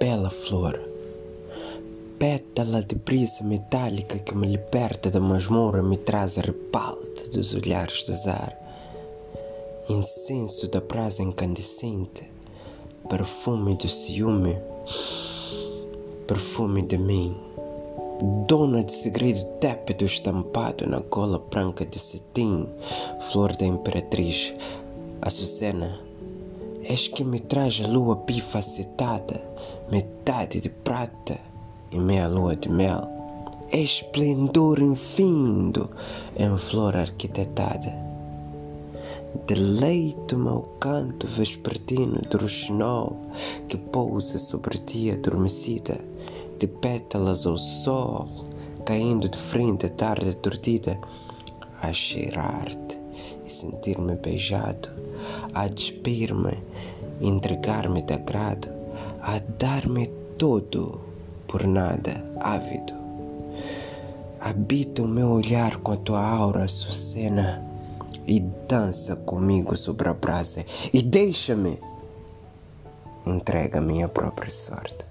bela flor. Pétala de brisa metálica que me liberta da masmorra me traz a repalta dos olhares de azar. Incenso da brasa incandescente, perfume do ciúme, perfume de mim. Dona de segredo tépido estampado na gola branca de cetim, flor da imperatriz, Açucena, és que me traz a lua bifacetada, metade de prata e meia lua de mel. Esplendor infindo em flor arquitetada. Deleito-me ao canto vespertino do roxinol que pousa sobre ti adormecida de pétalas ao sol, caindo de frente à tarde tordida, a cheirar-te e sentir-me beijado, a despir-me, entregar-me de agrado, a dar-me todo por nada, ávido. Habita o meu olhar com a tua aura sucena e dança comigo sobre a brasa e deixa-me entrega a minha própria sorte.